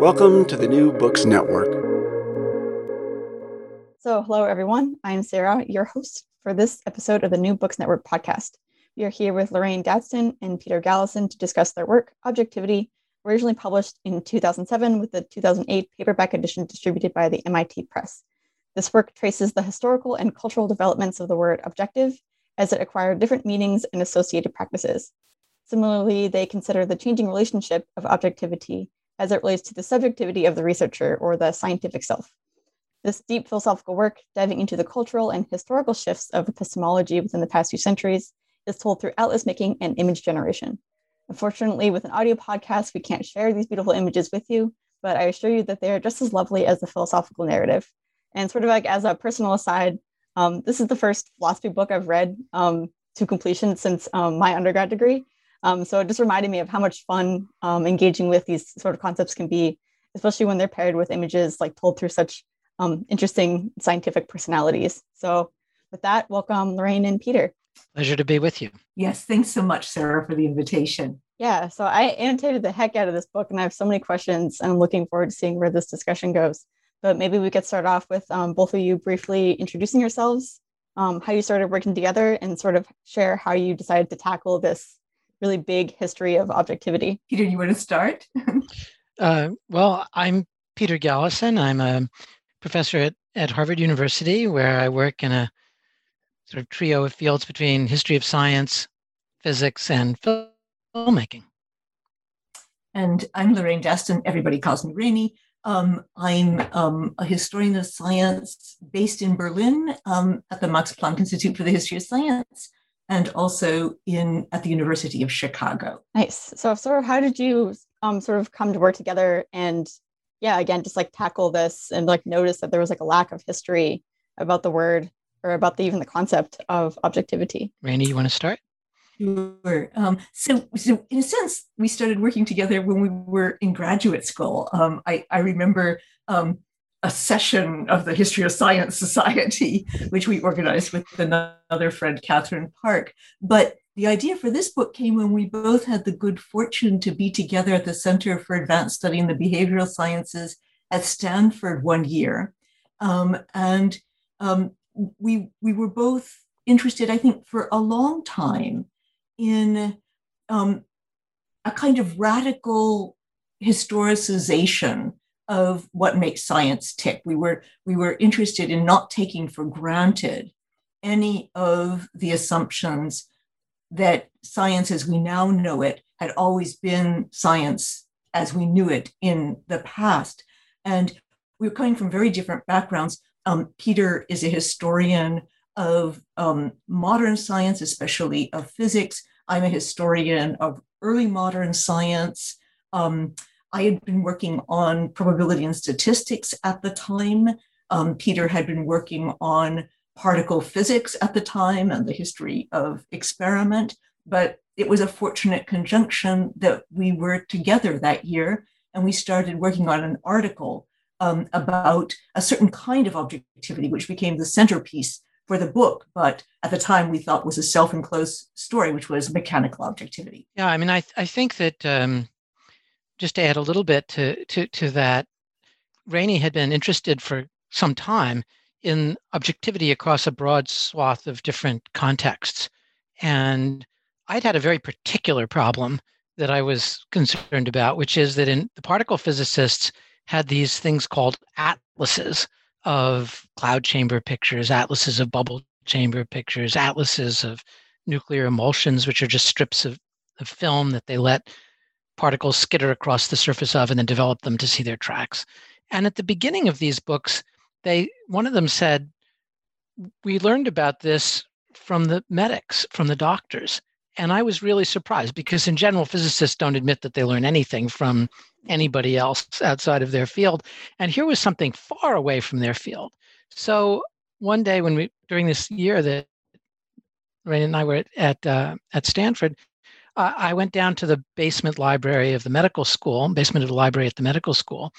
Welcome to the New Books Network. So, hello everyone. I'm Sarah, your host for this episode of the New Books Network podcast. We are here with Lorraine Daston and Peter Galison to discuss their work, Objectivity, originally published in 2007 with the 2008 paperback edition distributed by the MIT Press. This work traces the historical and cultural developments of the word objective as it acquired different meanings and associated practices. Similarly, they consider the changing relationship of objectivity as it relates to the subjectivity of the researcher or the scientific self. This deep philosophical work, diving into the cultural and historical shifts of epistemology within the past few centuries, is told through atlas making and image generation. Unfortunately, with an audio podcast, we can't share these beautiful images with you, but I assure you that they are just as lovely as the philosophical narrative. And sort of like as a personal aside, um, this is the first philosophy book I've read um, to completion since um, my undergrad degree. Um, so it just reminded me of how much fun um, engaging with these sort of concepts can be, especially when they're paired with images like told through such um, interesting scientific personalities. So with that, welcome Lorraine and Peter. Pleasure to be with you. Yes, thanks so much, Sarah, for the invitation. Yeah, so I annotated the heck out of this book and I have so many questions and I'm looking forward to seeing where this discussion goes. But maybe we could start off with um, both of you briefly introducing yourselves, um, how you started working together, and sort of share how you decided to tackle this really big history of objectivity. Peter, you want to start? uh, well, I'm Peter Galison. I'm a professor at, at Harvard University, where I work in a sort of trio of fields between history of science, physics, and filmmaking. And I'm Lorraine Daston. Everybody calls me Rainy. Um, I'm um, a historian of science based in Berlin um, at the Max Planck Institute for the History of Science and also in at the University of Chicago. Nice. So, sort of, how did you um, sort of come to work together and, yeah, again, just like tackle this and like notice that there was like a lack of history about the word or about the, even the concept of objectivity? Randy, you want to start? Sure. Um, so, so in a sense, we started working together when we were in graduate school. Um, I, I remember um, a session of the History of Science Society, which we organized with another friend, Katharine Park. But the idea for this book came when we both had the good fortune to be together at the Center for Advanced Study in the Behavioral Sciences at Stanford one year. Um, and um, we, we were both interested, I think, for a long time in um, a kind of radical historicization of what makes science tick. We were, we were interested in not taking for granted any of the assumptions that science as we now know it had always been science as we knew it in the past. And we were coming from very different backgrounds. Um, Peter is a historian of um, modern science, especially of physics. I'm a historian of early modern science. Um, I had been working on probability and statistics at the time. Um, Peter had been working on particle physics at the time and the history of experiment. But it was a fortunate conjunction that we were together that year and we started working on an article um, about a certain kind of objectivity, which became the centerpiece for the book, but at the time we thought was a self-enclosed story, which was mechanical objectivity. Yeah, I mean, I I think that um, just to add a little bit to to to that, Rainie had been interested for some time in objectivity across a broad swath of different contexts, and I'd had a very particular problem that I was concerned about, which is that in the particle physicists had these things called atlases of cloud chamber pictures, atlases of bubble chamber pictures, atlases of nuclear emulsions, which are just strips of, of film that they let particles skitter across the surface of and then develop them to see their tracks. And at the beginning of these books, they one of them said, We learned about this from the medics, from the doctors. And I was really surprised because, in general, physicists don't admit that they learn anything from anybody else outside of their field. And here was something far away from their field. So one day, when we during this year that Rain and I were at at, uh, at Stanford, uh, I went down to the basement library of the medical school, basement of the library at the medical school,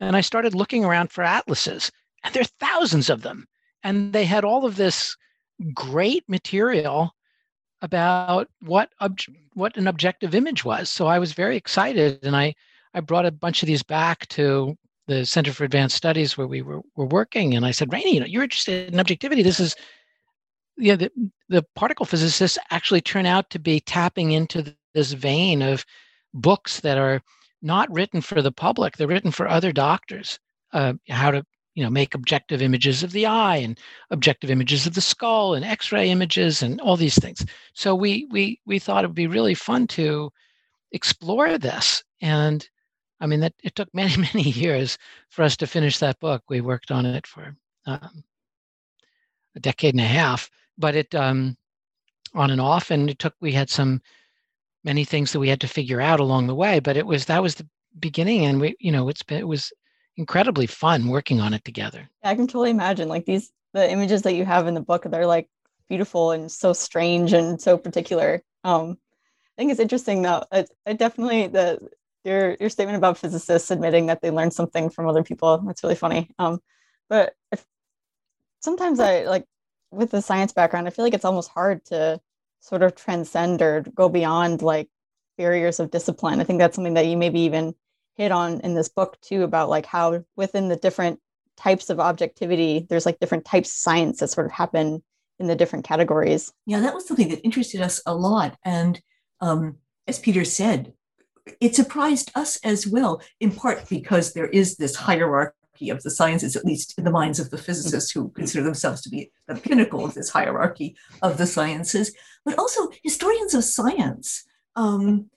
and I started looking around for atlases. And there are thousands of them, and they had all of this great material about what ob- what an objective image was. So I was very excited, and I I brought a bunch of these back to the Center for Advanced Studies where we were, were working, and I said, Rainie, you know, you're interested in objectivity. This is yeah, the, the particle physicists actually turn out to be tapping into this vein of books that are not written for the public; they're written for other doctors. Uh, how to you know make objective images of the eye and objective images of the skull and x-ray images and all these things. So we we we thought it would be really fun to explore this. And i mean that it took many many years for us to finish that book. We worked on it for um, a decade and a half but it um, on and off and it took we had some many things that we had to figure out along the way but it was that was the beginning and we you know it's been it was incredibly fun working on it together. I can totally imagine like these the images that you have in the book they're like beautiful and so strange and so particular. Um, I think it's interesting though. I, it definitely the your your statement about physicists admitting that they learned something from other people. That's really funny. Um, but if, sometimes I like with the science background, I feel like it's almost hard to sort of transcend or go beyond like barriers of discipline. I think that's something that you maybe even hit on in this book too about like how within the different types of objectivity there's like different types of science that sort of happen in the different categories yeah that was something that interested us a lot and um, as peter said it surprised us as well in part because there is this hierarchy of the sciences at least in the minds of the physicists who consider themselves to be the pinnacle of this hierarchy of the sciences but also historians of science um,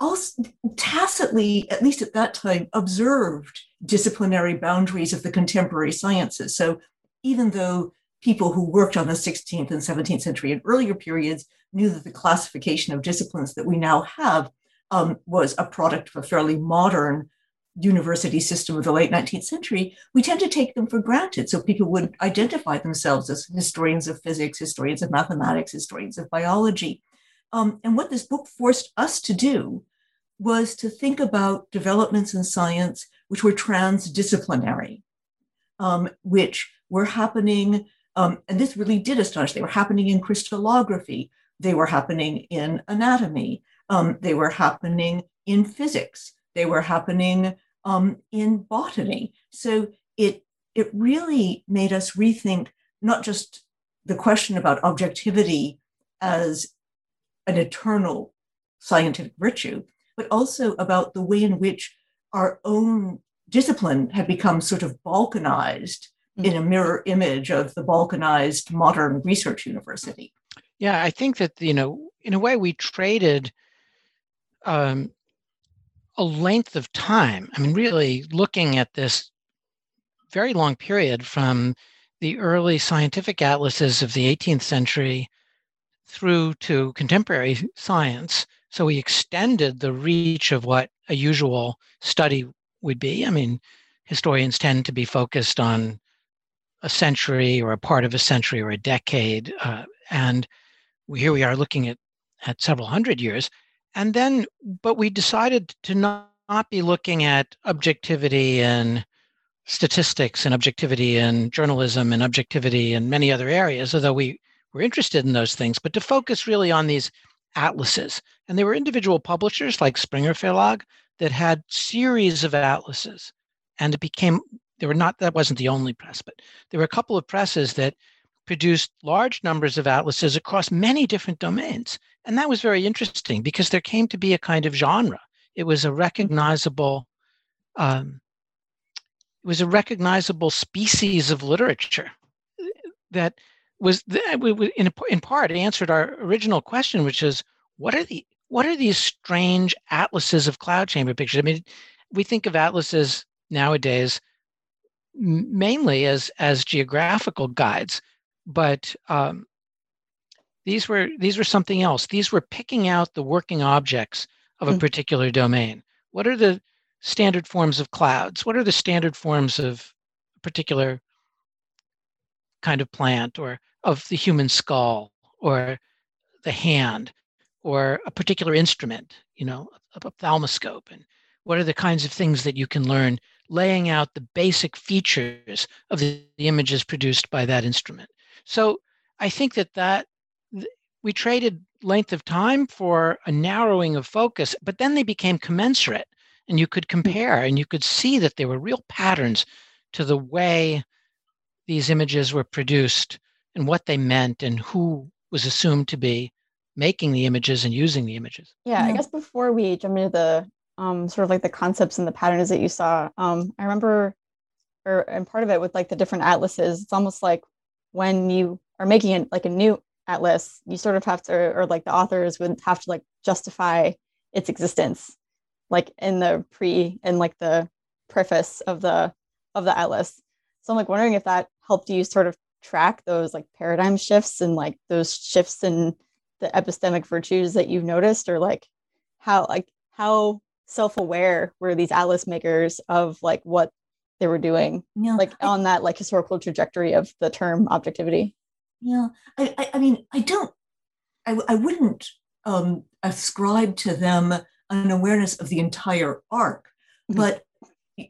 also tacitly, at least at that time, observed disciplinary boundaries of the contemporary sciences. So even though people who worked on the 16th and 17th century and earlier periods knew that the classification of disciplines that we now have um, was a product of a fairly modern university system of the late 19th century, we tend to take them for granted. So people would identify themselves as historians of physics, historians of mathematics, historians of biology. Um, and what this book forced us to do was to think about developments in science which were transdisciplinary, um, which were happening, um, and this really did astonish. They were happening in crystallography, they were happening in anatomy, um, they were happening in physics, they were happening um, in botany. So it it really made us rethink not just the question about objectivity as an eternal scientific virtue, but also about the way in which our own discipline had become sort of balkanized mm-hmm. in a mirror image of the balkanized modern research university. Yeah, I think that, you know, in a way we traded um, a length of time. I mean, really looking at this very long period from the early scientific atlases of the 18th century through to contemporary science. So we extended the reach of what a usual study would be. I mean, historians tend to be focused on a century or a part of a century or a decade. Uh, and here we are looking at, at several hundred years. And then, but we decided to not, not be looking at objectivity in statistics and objectivity and journalism and objectivity and many other areas, although we were interested in those things, but to focus really on these atlases. And there were individual publishers like Springer Verlag that had series of atlases. And it became, there were not, that wasn't the only press, but there were a couple of presses that produced large numbers of atlases across many different domains. And that was very interesting because there came to be a kind of genre. It was a recognizable, um, it was a recognizable species of literature that was in, in part answered our original question, which is what are the what are these strange atlases of cloud chamber pictures? I mean, we think of atlases nowadays mainly as as geographical guides, but um, these were these were something else. These were picking out the working objects of a mm. particular domain. What are the standard forms of clouds? What are the standard forms of a particular kind of plant or of the human skull or the hand or a particular instrument, you know, a ophthalmoscope? And what are the kinds of things that you can learn laying out the basic features of the, the images produced by that instrument? So I think that that we traded length of time for a narrowing of focus, but then they became commensurate and you could compare and you could see that there were real patterns to the way these images were produced and what they meant and who was assumed to be making the images and using the images. Yeah, I guess before we jump into the um, sort of like the concepts and the patterns that you saw, um, I remember, or and part of it with like the different atlases, it's almost like when you are making it like a new atlas, you sort of have to, or like the authors would have to like justify its existence like in the pre and like the preface of the of the atlas so i'm like wondering if that helped you sort of track those like paradigm shifts and like those shifts in the epistemic virtues that you've noticed or like how like how self-aware were these atlas makers of like what they were doing yeah. like on that like historical trajectory of the term objectivity yeah i i, I mean i don't I, I wouldn't um ascribe to them an awareness of the entire arc. Mm-hmm. But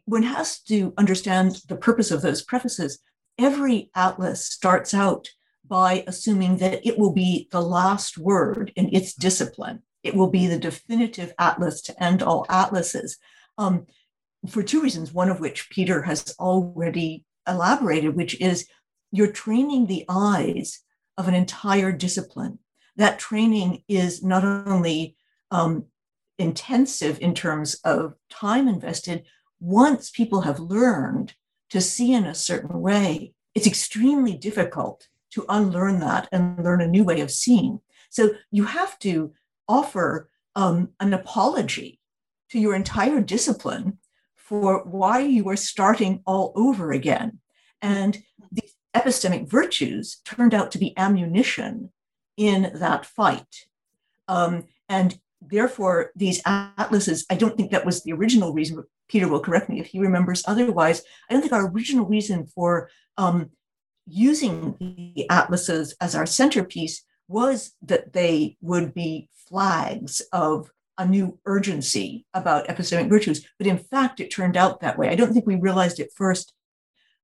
one has to understand the purpose of those prefaces. Every atlas starts out by assuming that it will be the last word in its discipline. It will be the definitive atlas to end all atlases. Um, for two reasons, one of which Peter has already elaborated, which is you're training the eyes of an entire discipline. That training is not only um, intensive in terms of time invested, once people have learned to see in a certain way, it's extremely difficult to unlearn that and learn a new way of seeing. So you have to offer um, an apology to your entire discipline for why you are starting all over again. And epistemic virtues turned out to be ammunition in that fight. Um, and therefore, these atlases, I don't think that was the original reason. Peter will correct me if he remembers otherwise. I don't think our original reason for um, using the atlases as our centerpiece was that they would be flags of a new urgency about epistemic virtues. But in fact, it turned out that way. I don't think we realized at first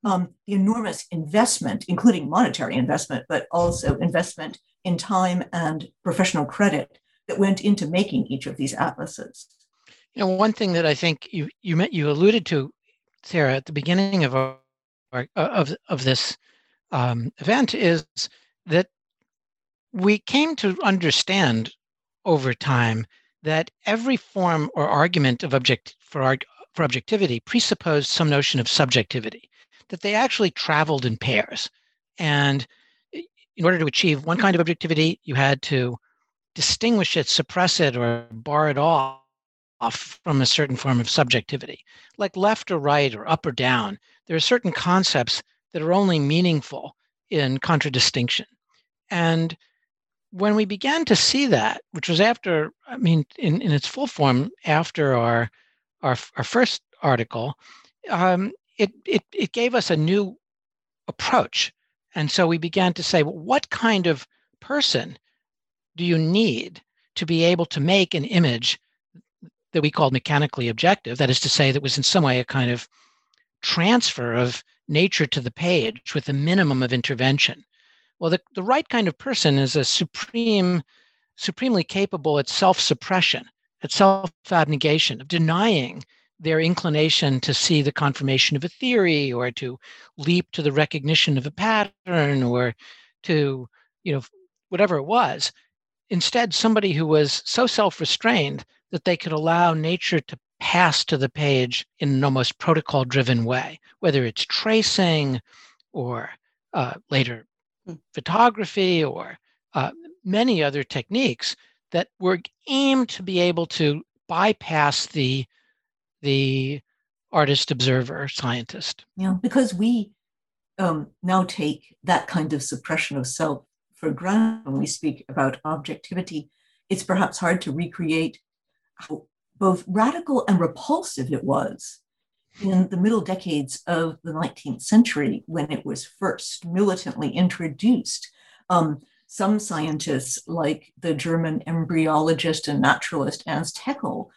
um, the enormous investment, including monetary investment, but also investment in time and professional credit that went into making each of these atlases. You know, one thing that I think you you met, you alluded to, Sarah, at the beginning of our, of of this um, event is that we came to understand over time that every form or argument of object for for objectivity presupposed some notion of subjectivity, that they actually traveled in pairs, and in order to achieve one kind of objectivity, you had to distinguish it, suppress it, or bar it off from a certain form of subjectivity. Like left or right or up or down, there are certain concepts that are only meaningful in contradistinction. And when we began to see that, which was after, I mean, in, in its full form, after our our, our first article, um, it, it it gave us a new approach. And so we began to say, well, what kind of person do you need to be able to make an image that we called mechanically objective? That is to say, that was in some way a kind of transfer of nature to the page with a minimum of intervention. Well, the, the right kind of person is a supreme, supremely capable at self-suppression, at self-abnegation, of denying their inclination to see the confirmation of a theory or to leap to the recognition of a pattern or to, you know, whatever it was. Instead, somebody who was so self-restrained that they could allow nature to pass to the page in an almost protocol driven way, whether it's tracing or uh, later hmm. photography or uh, many other techniques that were aimed to be able to bypass the the artist observer scientist yeah because we um, now take that kind of suppression of self for granted when we speak about objectivity it's perhaps hard to recreate how both radical and repulsive it was in the middle decades of the 19th century when it was first militantly introduced. Um, some scientists, like the German embryologist and naturalist Ernst Haeckel,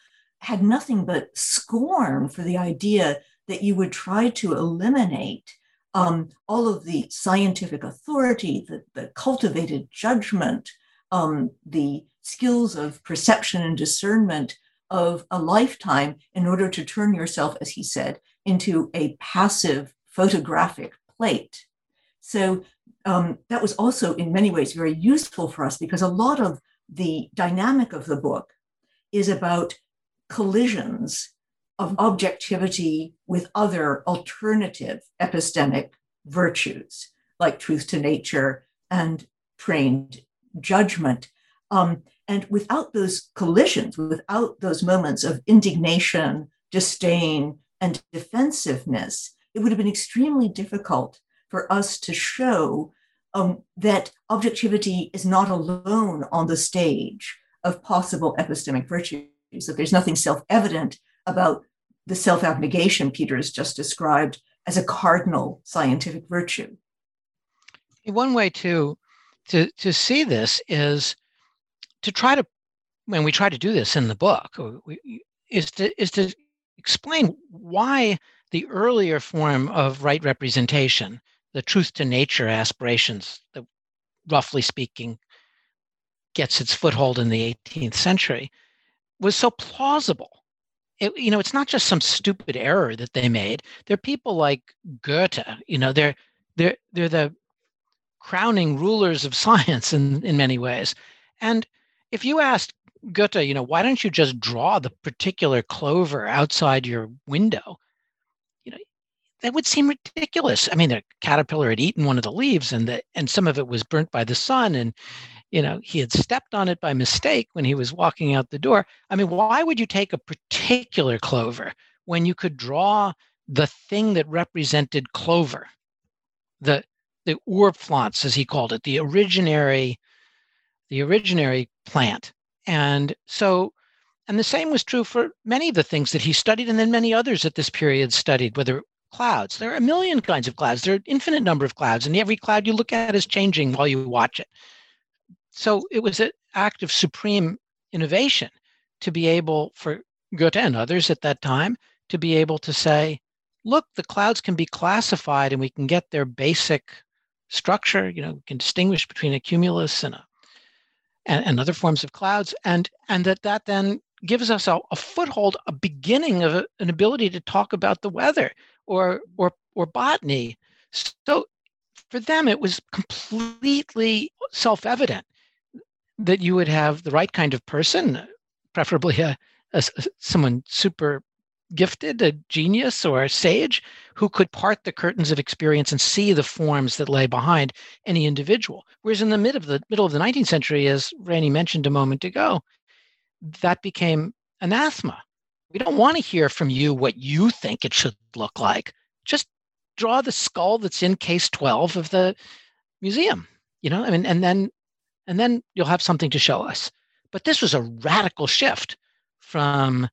had nothing but scorn for the idea that you would try to eliminate um, all of the scientific authority, the, the cultivated judgment, um, the skills of perception and discernment of a lifetime in order to turn yourself, as he said, into a passive photographic plate. So um, that was also, in many ways, very useful for us because a lot of the dynamic of the book is about collisions of objectivity with other alternative epistemic virtues like truth to nature and trained judgment. Um, and without those collisions, without those moments of indignation, disdain, and defensiveness, it would have been extremely difficult for us to show um, that objectivity is not alone on the stage of possible epistemic virtues, that there's nothing self evident about the self abnegation Peter has just described as a cardinal scientific virtue. One way to, to, to see this is to try to when we try to do this in the book uh, is to is to explain why the earlier form of right representation the truth to nature aspirations that roughly speaking gets its foothold in the 18th century was so plausible it, you know it's not just some stupid error that they made they're people like goethe you know they're they're they're the crowning rulers of science in in many ways and if you asked Goethe, you know, why don't you just draw the particular clover outside your window? You know, that would seem ridiculous. I mean, the caterpillar had eaten one of the leaves, and the and some of it was burnt by the sun, and you know, he had stepped on it by mistake when he was walking out the door. I mean, why would you take a particular clover when you could draw the thing that represented clover, the the Urpflanze, as he called it, the originary the originary plant. And so, and the same was true for many of the things that he studied, and then many others at this period studied, whether clouds. There are a million kinds of clouds. There are an infinite number of clouds, and every cloud you look at is changing while you watch it. So it was an act of supreme innovation to be able for Goethe and others at that time to be able to say, look, the clouds can be classified and we can get their basic structure. You know, we can distinguish between a cumulus and a and, and other forms of clouds, and and that that then gives us a, a foothold, a beginning of a, an ability to talk about the weather or or or botany. So for them, it was completely self-evident that you would have the right kind of person, preferably a, a someone super gifted, a genius or a sage who could part the curtains of experience and see the forms that lay behind any individual. Whereas in the mid of the middle of the 19th century, as Randy mentioned a moment ago, that became anathema. We don't want to hear from you what you think it should look like. Just draw the skull that's in case 12 of the museum. You know, I mean, and then and then you'll have something to show us. But this was a radical shift from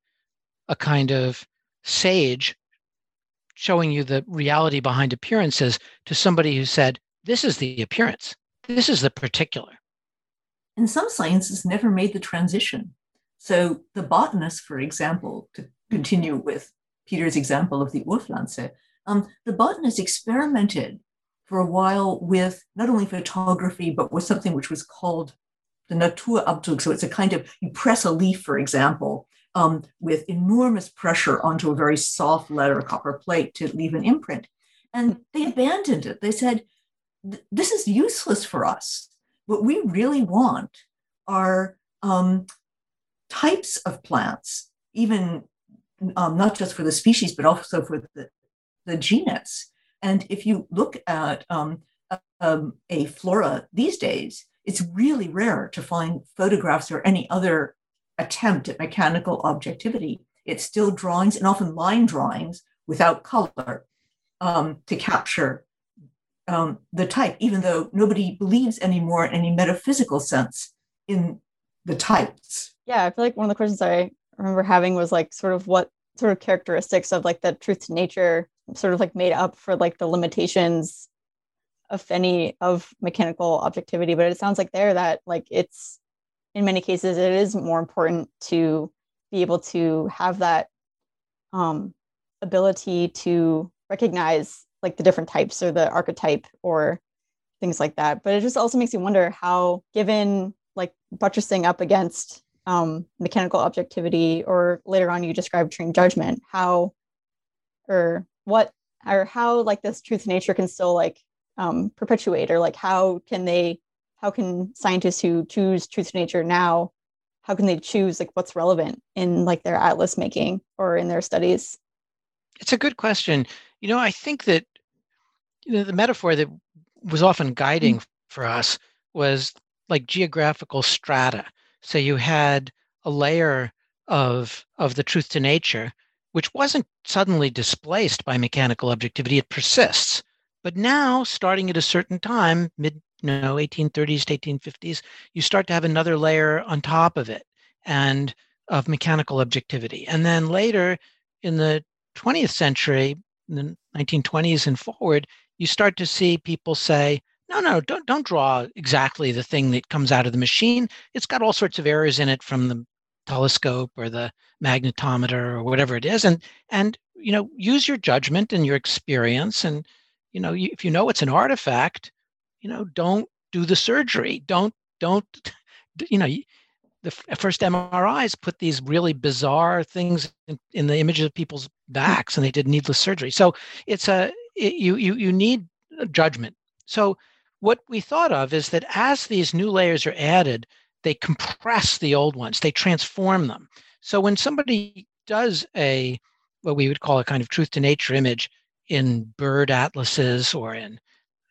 a kind of sage showing you the reality behind appearances to somebody who said, This is the appearance, this is the particular. And some sciences never made the transition. So the botanists, for example, to continue with Peter's example of the Urpflanze, um, the botanists experimented for a while with not only photography, but with something which was called the Naturabdruck. So it's a kind of, you press a leaf, for example, um, with enormous pressure onto a very soft lead or copper plate to leave an imprint. And they abandoned it. They said, this is useless for us. What we really want are um, types of plants, even um, not just for the species, but also for the, the genus. And if you look at um, um, a flora these days, it's really rare to find photographs or any other attempt at mechanical objectivity. It's still drawings and often line drawings without color um, to capture um, the type, even though nobody believes anymore in any metaphysical sense in the types. Yeah, I feel like one of the questions I remember having was like sort of what sort of characteristics of like the truth to nature sort of like made up for like the limitations of any of mechanical objectivity but it sounds like there that like it's in many cases it is more important to be able to have that um, ability to recognize like the different types or the archetype or things like that. But it just also makes you wonder how given like buttressing up against um, mechanical objectivity or later on you described trained judgment how or what or how like this truth to nature can still like um, perpetuate or like how can they how can scientists who choose truth to nature now how can they choose like what's relevant in like their atlas making or in their studies? It's a good question. You know i think that you know the metaphor that was often guiding mm-hmm. for us was like geographical strata. So you had a layer of of the truth to nature which wasn't suddenly displaced by mechanical objectivity it persists. But now starting at a certain time mid you know 1830s to 1850s you start to have another layer on top of it and of mechanical objectivity. And then later in the 20th century in the 1920s and forward you start to see people say no no don't don't draw exactly the thing that comes out of the machine. It's got all sorts of errors in it from the telescope or the magnetometer or whatever it is and and you know use your judgment and your experience and you know if you know it's an artifact you know don't do the surgery. Don't don't you know the first mris put these really bizarre things in, in the images of people's backs and they did needless surgery. So it's a it, you you you need uh, judgment. So what we thought of is that as these new layers are added they compress the old ones they transform them. So when somebody does a what we would call a kind of truth to nature image in bird atlases or in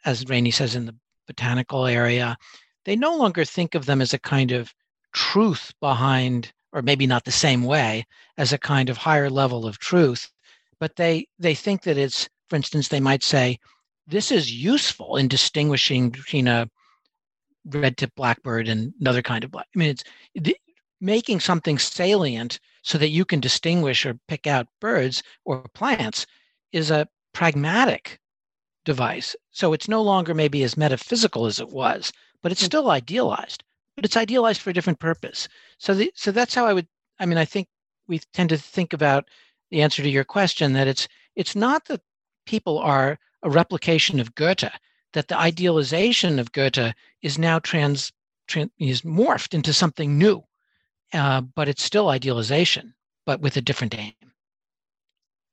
as Rainey says in the botanical area, they no longer think of them as a kind of truth behind, or maybe not the same way, as a kind of higher level of truth, but they they think that it's, for instance, they might say, this is useful in distinguishing between a red-tip blackbird and another kind of black. I mean, it's the, making something salient so that you can distinguish or pick out birds or plants is a pragmatic device. So it's no longer maybe as metaphysical as it was, but it's hmm. still idealized. But it's idealized for a different purpose. So the, so that's how I would. I mean, I think we tend to think about the answer to your question that it's it's not that people are a replication of Goethe, that the idealization of Goethe is now trans, trans is morphed into something new, uh, but it's still idealization, but with a different aim.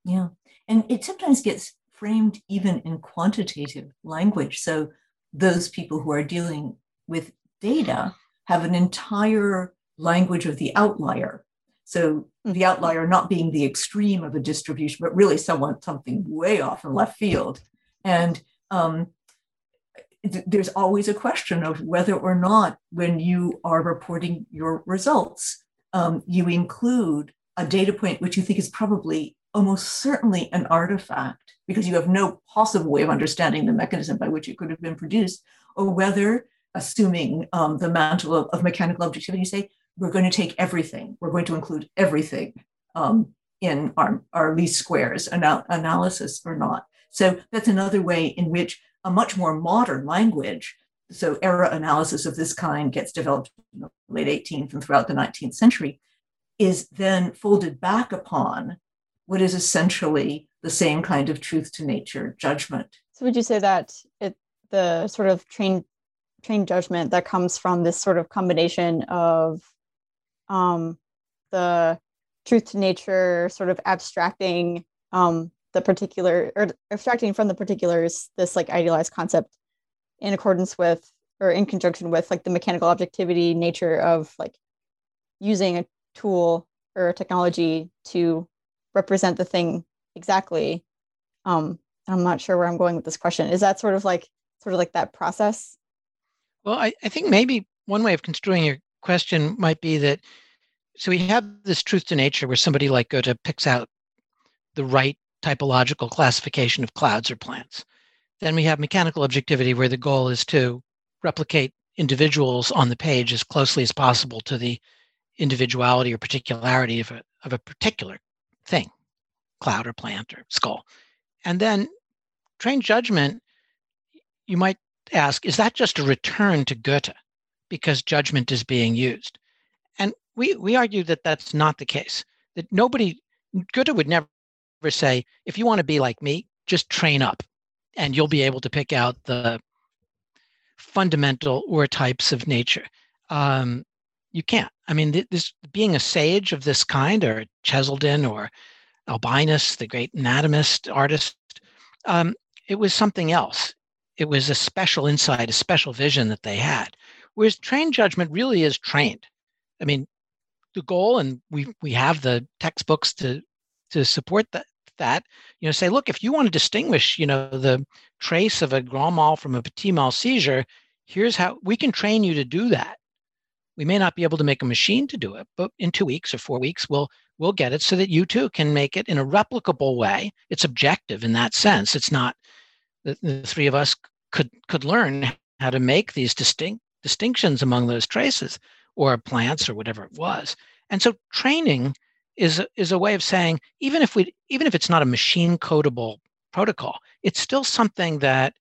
Yeah, and it sometimes gets framed even in quantitative language. So those people who are dealing with data have an entire language of the outlier. So the mm-hmm. outlier not being the extreme of a distribution, but really someone something way off in left field. And um, th- there's always a question of whether or not, when you are reporting your results, um, you include a data point which you think is probably almost certainly an artifact because you have no possible way of understanding the mechanism by which it could have been produced, or whether, assuming um, the mantle of, of, mechanical objectivity, you say, we're going to take everything, we're going to include everything um, in our, our least squares anal- analysis or not. So that's another way in which a much more modern language, so error analysis of this kind gets developed in the late 18th and throughout the 19th century, is then folded back upon what is essentially the same kind of truth to nature judgment. So would you say that it the sort of trained trained judgment that comes from this sort of combination of um, the truth to nature, sort of abstracting um, the particular or abstracting from the particulars, this like idealized concept in accordance with or in conjunction with like the mechanical objectivity nature of like using a tool or a technology to represent the thing exactly. Um, I'm not sure where I'm going with this question. Is that sort of like sort of like that process? Well, I, I think maybe one way of construing your question might be that so we have this truth to nature where somebody like Goethe picks out the right typological classification of clouds or plants. Then we have mechanical objectivity where the goal is to replicate individuals on the page as closely as possible to the individuality or particularity of a, of a particular thing, cloud or plant or skull. And then trained judgment, you might ask, is that just a return to Goethe because judgment is being used? And we, we argue that that's not the case, that nobody, Goethe would never say, if you want to be like me, just train up and you'll be able to pick out the fundamental or types of nature. Um, you can't. I mean, this being a sage of this kind, or Cheselden, or Albinus, the great anatomist artist, um, it was something else. It was a special insight, a special vision that they had. Whereas trained judgment really is trained. I mean, the goal, and we we have the textbooks to to support that. That you know, say, look, if you want to distinguish, you know, the trace of a grand mal from a petit mal seizure, here's how we can train you to do that. We may not be able to make a machine to do it, but in two weeks or four weeks, we'll we'll get it so that you too can make it in a replicable way. It's objective in that sense. It's not the, the three of us could could learn how to make these distinct distinctions among those traces or plants or whatever it was. And so training is is a way of saying even if we even if it's not a machine codable protocol, it's still something that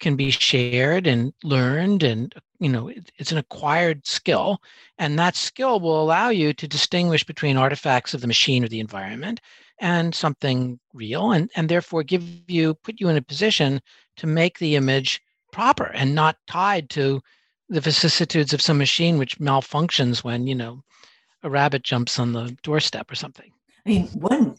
can be shared and learned and you know it, it's an acquired skill. And that skill will allow you to distinguish between artifacts of the machine or the environment and something real and and therefore give you put you in a position to make the image proper and not tied to the vicissitudes of some machine which malfunctions when you know a rabbit jumps on the doorstep or something i mean one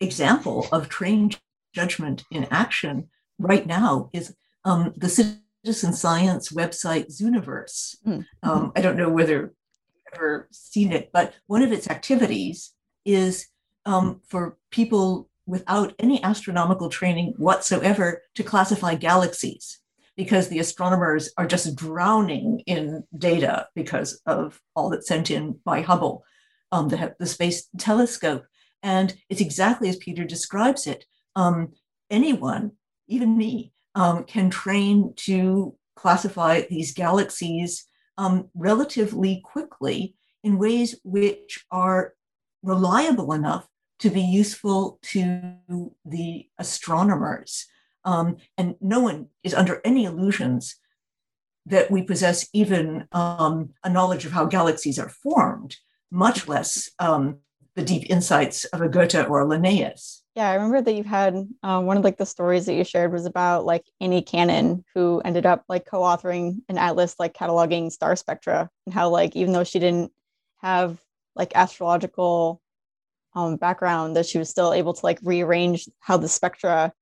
example of trained judgment in action right now is um, the citizen science website Zooniverse. Mm-hmm. Um, I don't know whether you've ever seen it, but one of its activities is um, for people without any astronomical training whatsoever to classify galaxies because the astronomers are just drowning in data because of all that's sent in by Hubble, um, the, the space telescope. And it's exactly as Peter describes it. Um, anyone, even me, um, can train to classify these galaxies um, relatively quickly in ways which are reliable enough to be useful to the astronomers. Um, and no one is under any illusions that we possess even um, a knowledge of how galaxies are formed, much less um, the deep insights of a Goethe or a Linnaeus. Yeah, I remember that you had um, one of like the stories that you shared was about like Annie Cannon, who ended up like co-authoring an atlas like cataloging star spectra, and how like even though she didn't have like astrological um, background, that she was still able to like rearrange how the spectra,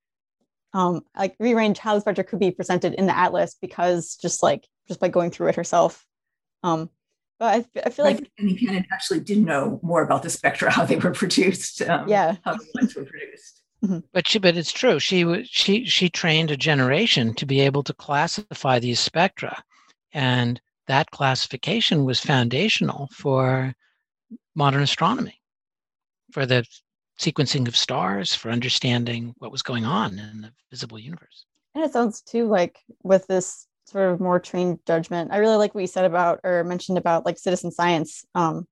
um, like rearrange how the spectra could be presented in the atlas because just like just by going through it herself. Um, but I, I feel like Annie Cannon actually did know more about the spectra, how they were produced, um, yeah, how the lines were produced. Mm-hmm. But she, but it's true. She was she she trained a generation to be able to classify these spectra, and that classification was foundational for modern astronomy, for the sequencing of stars, for understanding what was going on in the visible universe. And it sounds too like with this sort of more trained judgment. I really like what you said about or mentioned about like citizen science. Um,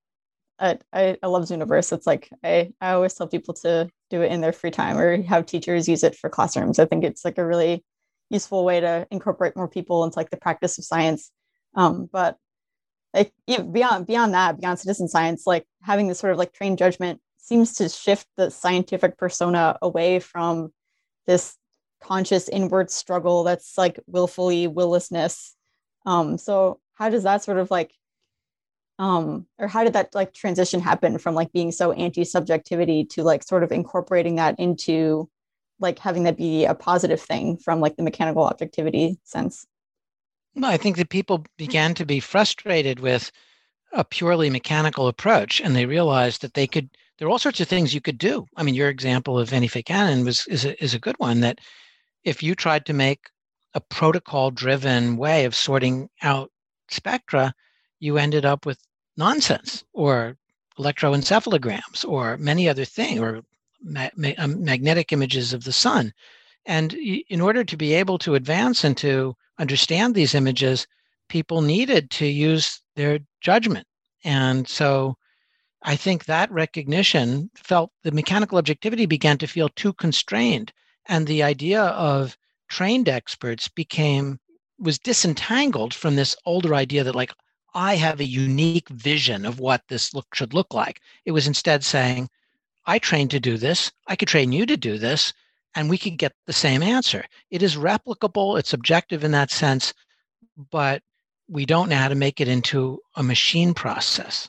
I, I, I love Zooniverse. It's like I, I always tell people to do it in their free time or have teachers use it for classrooms. I think it's like a really useful way to incorporate more people into like the practice of science. Um, but like beyond beyond that, beyond citizen science, like having this sort of like trained judgment seems to shift the scientific persona away from this conscious inward struggle that's like willfully willlessness. Um, so how does that sort of like um or how did that like transition happen from like being so anti-subjectivity to like sort of incorporating that into like having that be a positive thing from like the mechanical objectivity sense well i think that people began to be frustrated with a purely mechanical approach and they realized that they could there are all sorts of things you could do i mean your example of Annie fake was is a, is a good one that if you tried to make a protocol driven way of sorting out spectra you ended up with nonsense or electroencephalograms or many other things or ma- ma- um, magnetic images of the sun. And in order to be able to advance and to understand these images, people needed to use their judgment. And so I think that recognition felt the mechanical objectivity began to feel too constrained. And the idea of trained experts became was disentangled from this older idea that like I have a unique vision of what this look should look like. It was instead saying, I trained to do this. I could train you to do this, and we could get the same answer. It is replicable. It's objective in that sense, but we don't know how to make it into a machine process.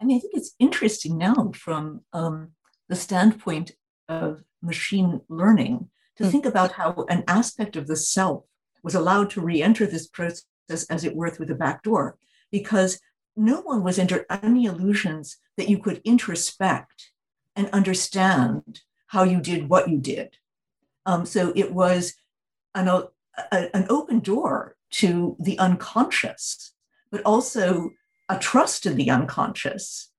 I mean, I think it's interesting now from um, the standpoint of machine learning to mm. think about how an aspect of the self was allowed to re-enter this process, as it were, through the back door, because no one was under any illusions that you could introspect and understand how you did what you did. Um, so it was an, a, an open door to the unconscious, but also a trust in the unconscious,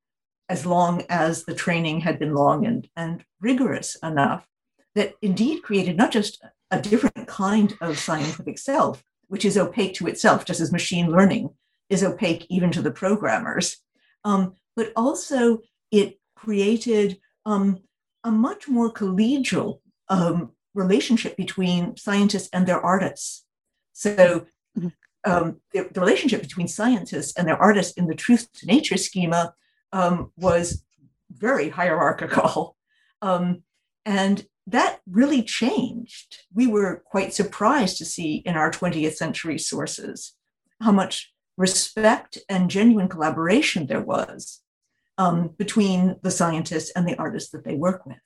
as long as the training had been long and, and rigorous enough that indeed created not just a different kind of scientific self, which is opaque to itself, just as machine learning is opaque even to the programmers. Um, but also, it created um, a much more collegial um, relationship between scientists and their artists. So. Um, the, the, relationship between scientists and their artists in the truth to nature schema um, was very hierarchical. Um, and that really changed. We were quite surprised to see in our 20th century sources how much respect and genuine collaboration there was um, between the scientists and the artists that they work with.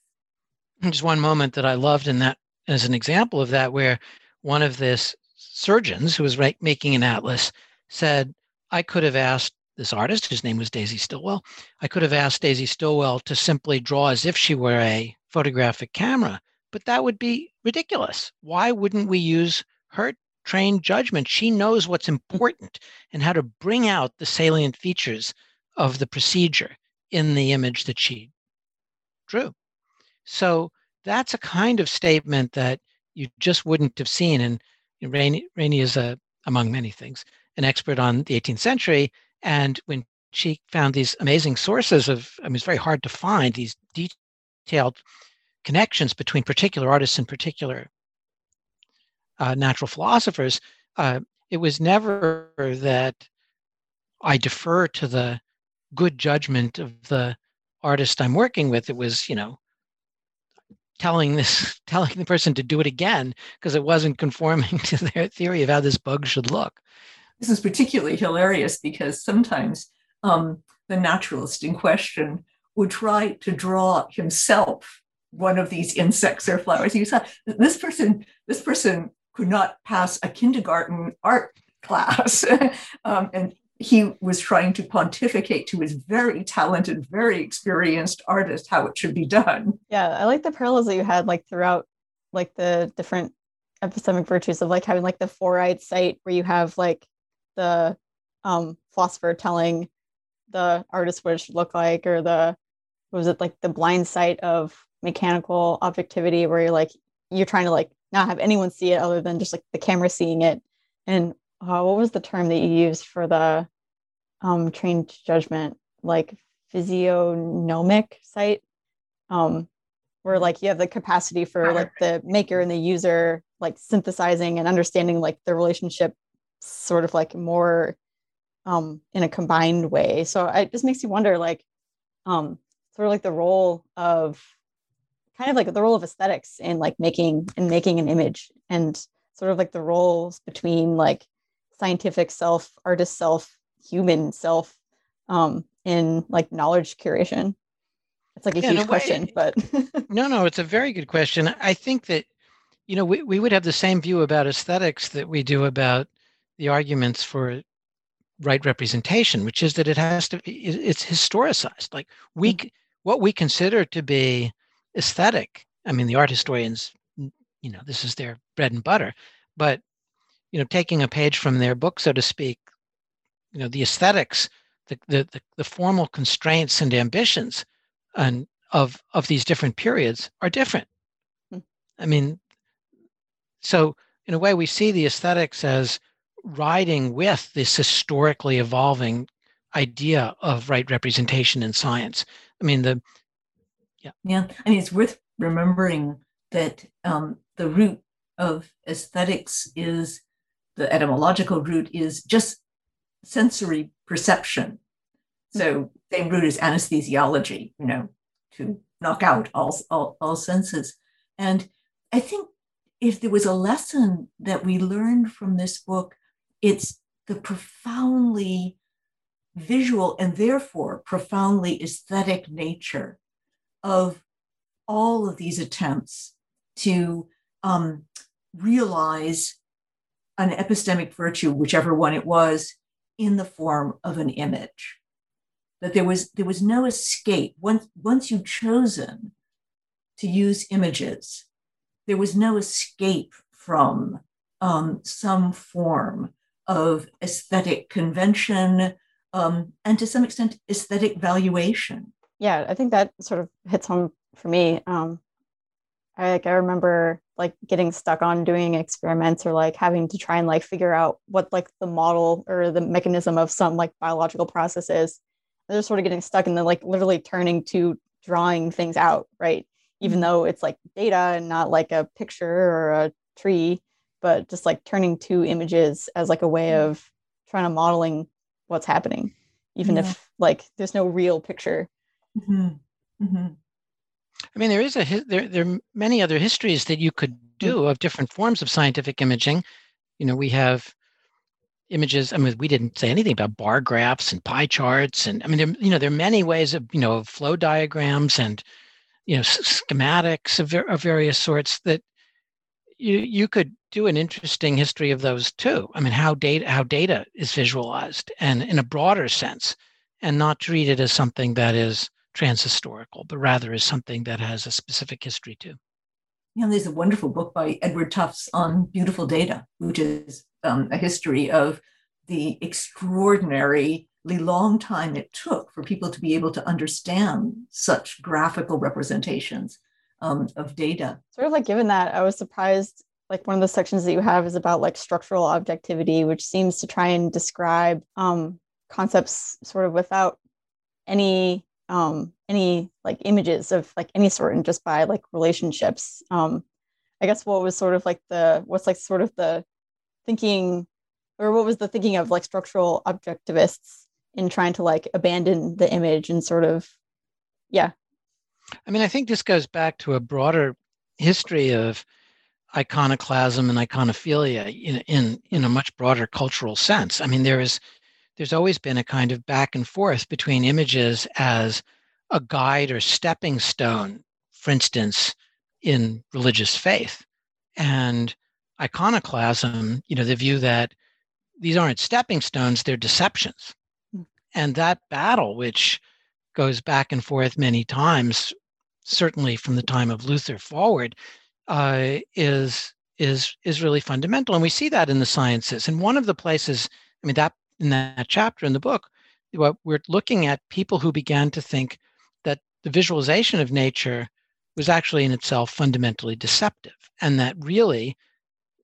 There's one moment that I loved in that as an example of that, where one of this surgeons who was making an atlas said, I could have asked this artist, whose name was Daisy Stilwell, I could have asked Daisy Stilwell to simply draw as if she were a photographic camera, but that would be ridiculous. Why wouldn't we use her trained judgment? She knows what's important and how to bring out the salient features of the procedure in the image that she drew. So that's a kind of statement that you just wouldn't have seen. And Rainie, Rainie is a, among many things, an expert on the 18th century. And when she found these amazing sources of, I mean, it's very hard to find these detailed connections between particular artists and particular uh, natural philosophers, uh, it was never that I defer to the good judgment of the artist I'm working with. It was, you know, telling this telling the person to do it again because it wasn't conforming to their theory of how this bug should look. This is particularly hilarious because sometimes um, the naturalist in question would try to draw himself one of these insects or flowers. You saw this person, this person could not pass a kindergarten art class. um, and he was trying to pontificate to his very talented, very experienced artist how it should be done. Yeah, I like the parallels that you had like throughout like the different epistemic virtues of like having like the four-eyed sight where you have like the um philosopher telling the artist what it should look like or the was it like the blind sight of mechanical objectivity where you're like you're trying to like not have anyone see it other than just like the camera seeing it. And uh, what was the term that you used for the um, trained judgment? Like physiognomic sight, um, where like you have the capacity for like the maker and the user like synthesizing and understanding like the relationship sort of like more um, in a combined way. So it just makes you wonder like um, sort of like the role of kind of like the role of aesthetics in like making and making an image and sort of like the roles between like scientific self artist self human self um in like knowledge curation it's like a yeah, huge no, question but no no it's a very good question i think that you know we, we would have the same view about aesthetics that we do about the arguments for right representation which is that it has to be it's historicized like we mm-hmm. what we consider to be aesthetic. I mean, the art historians, you know, this is their bread and butter. But, you know, taking a page from their book, so to speak, you know, the aesthetics, the the the, the formal constraints and ambitions and of of these different periods are different. Hmm. I mean, so in a way, we see the aesthetics as riding with this historically evolving idea of right representation in science. I mean, the yeah. Yeah. I mean, it's worth remembering that um, the root of aesthetics is the etymological root is just sensory perception. So same root as anesthesiology, you know, to knock out all, all, all senses. And I think if there was a lesson that we learned from this book, it's the profoundly visual and therefore profoundly aesthetic nature of all of these attempts to um, realize an epistemic virtue, whichever one it was, in the form of an image. That there was there was no escape once once you'd chosen to use images, there was no escape from um, some form of aesthetic convention um, and to some extent aesthetic valuation yeah, I think that sort of hits home for me. Um, I like I remember like getting stuck on doing experiments or like having to try and like figure out what like the model or the mechanism of some like biological process is. And just sort of getting stuck and then like literally turning to drawing things out, right? Even mm-hmm. though it's like data and not like a picture or a tree, but just like turning to images as like a way mm-hmm. of trying to modeling what's happening, even yeah. if like there's no real picture Mm-hmm. Mm-hmm. I mean, there is a there there are many other histories that you could mm. do of different forms of scientific imaging. You know, we have images. I mean, we didn't say anything about bar graphs and pie charts, and I mean, there you know there are many ways of you know flow diagrams and you know schematics of, of various sorts that you you could do an interesting history of those too. I mean, how data how data is visualized and in a broader sense, and not treated as something that is transhistorical, but rather as something that has a specific history too. You know, there's a wonderful book by Edward Tufte on beautiful data, which is um, a history of the extraordinarily long time it took for people to be able to understand such graphical representations um, of data. Sort of like given that, I was surprised. Like one of the sections that you have is about like structural objectivity, which seems to try and describe um, concepts sort of without any um, any like images of like any sort and just by like relationships. Um, I guess what was sort of like the what's like sort of the thinking or what was the thinking of like structural objectivists in trying to like abandon the image and sort of yeah. I mean, I think this goes back to a broader history of iconoclasm and iconophilia in in in a much broader cultural sense. I mean, there is there's always been a kind of back and forth between images as a guide or stepping stone, for instance, in religious faith, and iconoclasm, you know, the view that these aren't stepping stones, they're deceptions. Hmm. And that battle, which goes back and forth many times, certainly from the time of Luther forward, uh, is is is really fundamental. And we see that in the sciences. And one of the places, I mean, that in that chapter in the book, what we're looking at people who began to think that the visualization of nature was actually in itself fundamentally deceptive. And that really,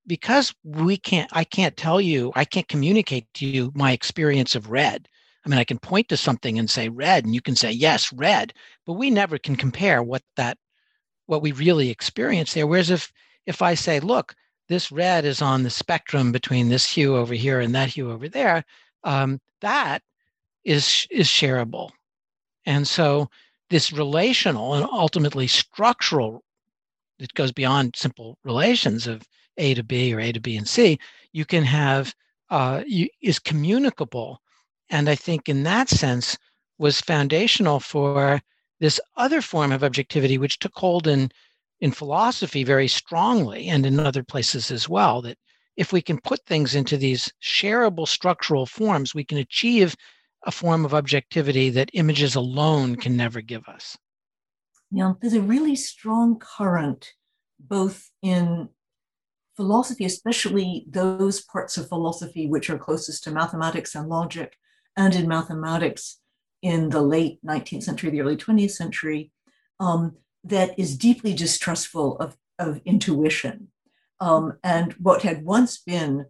because we can't, I can't tell you, I can't communicate to you my experience of red. I mean, I can point to something and say red, and you can say, yes, red, but we never can compare what that, what we really experience there. Whereas if, if I say, look, this red is on the spectrum between this hue over here and that hue over there, um, that is is shareable. And so this relational and ultimately structural, it goes beyond simple relations of A to B or A to B and C, you can have uh, you, is communicable. And I think in that sense was foundational for this other form of objectivity, which took hold in, in philosophy very strongly and in other places as well, that if we can put things into these shareable structural forms, we can achieve a form of objectivity that images alone can never give us. Yeah, there's a really strong current both in philosophy, especially those parts of philosophy which are closest to mathematics and logic, and in mathematics in the late 19th century, the early 20th century, um, that is deeply distrustful of, of intuition. Um, and what had once been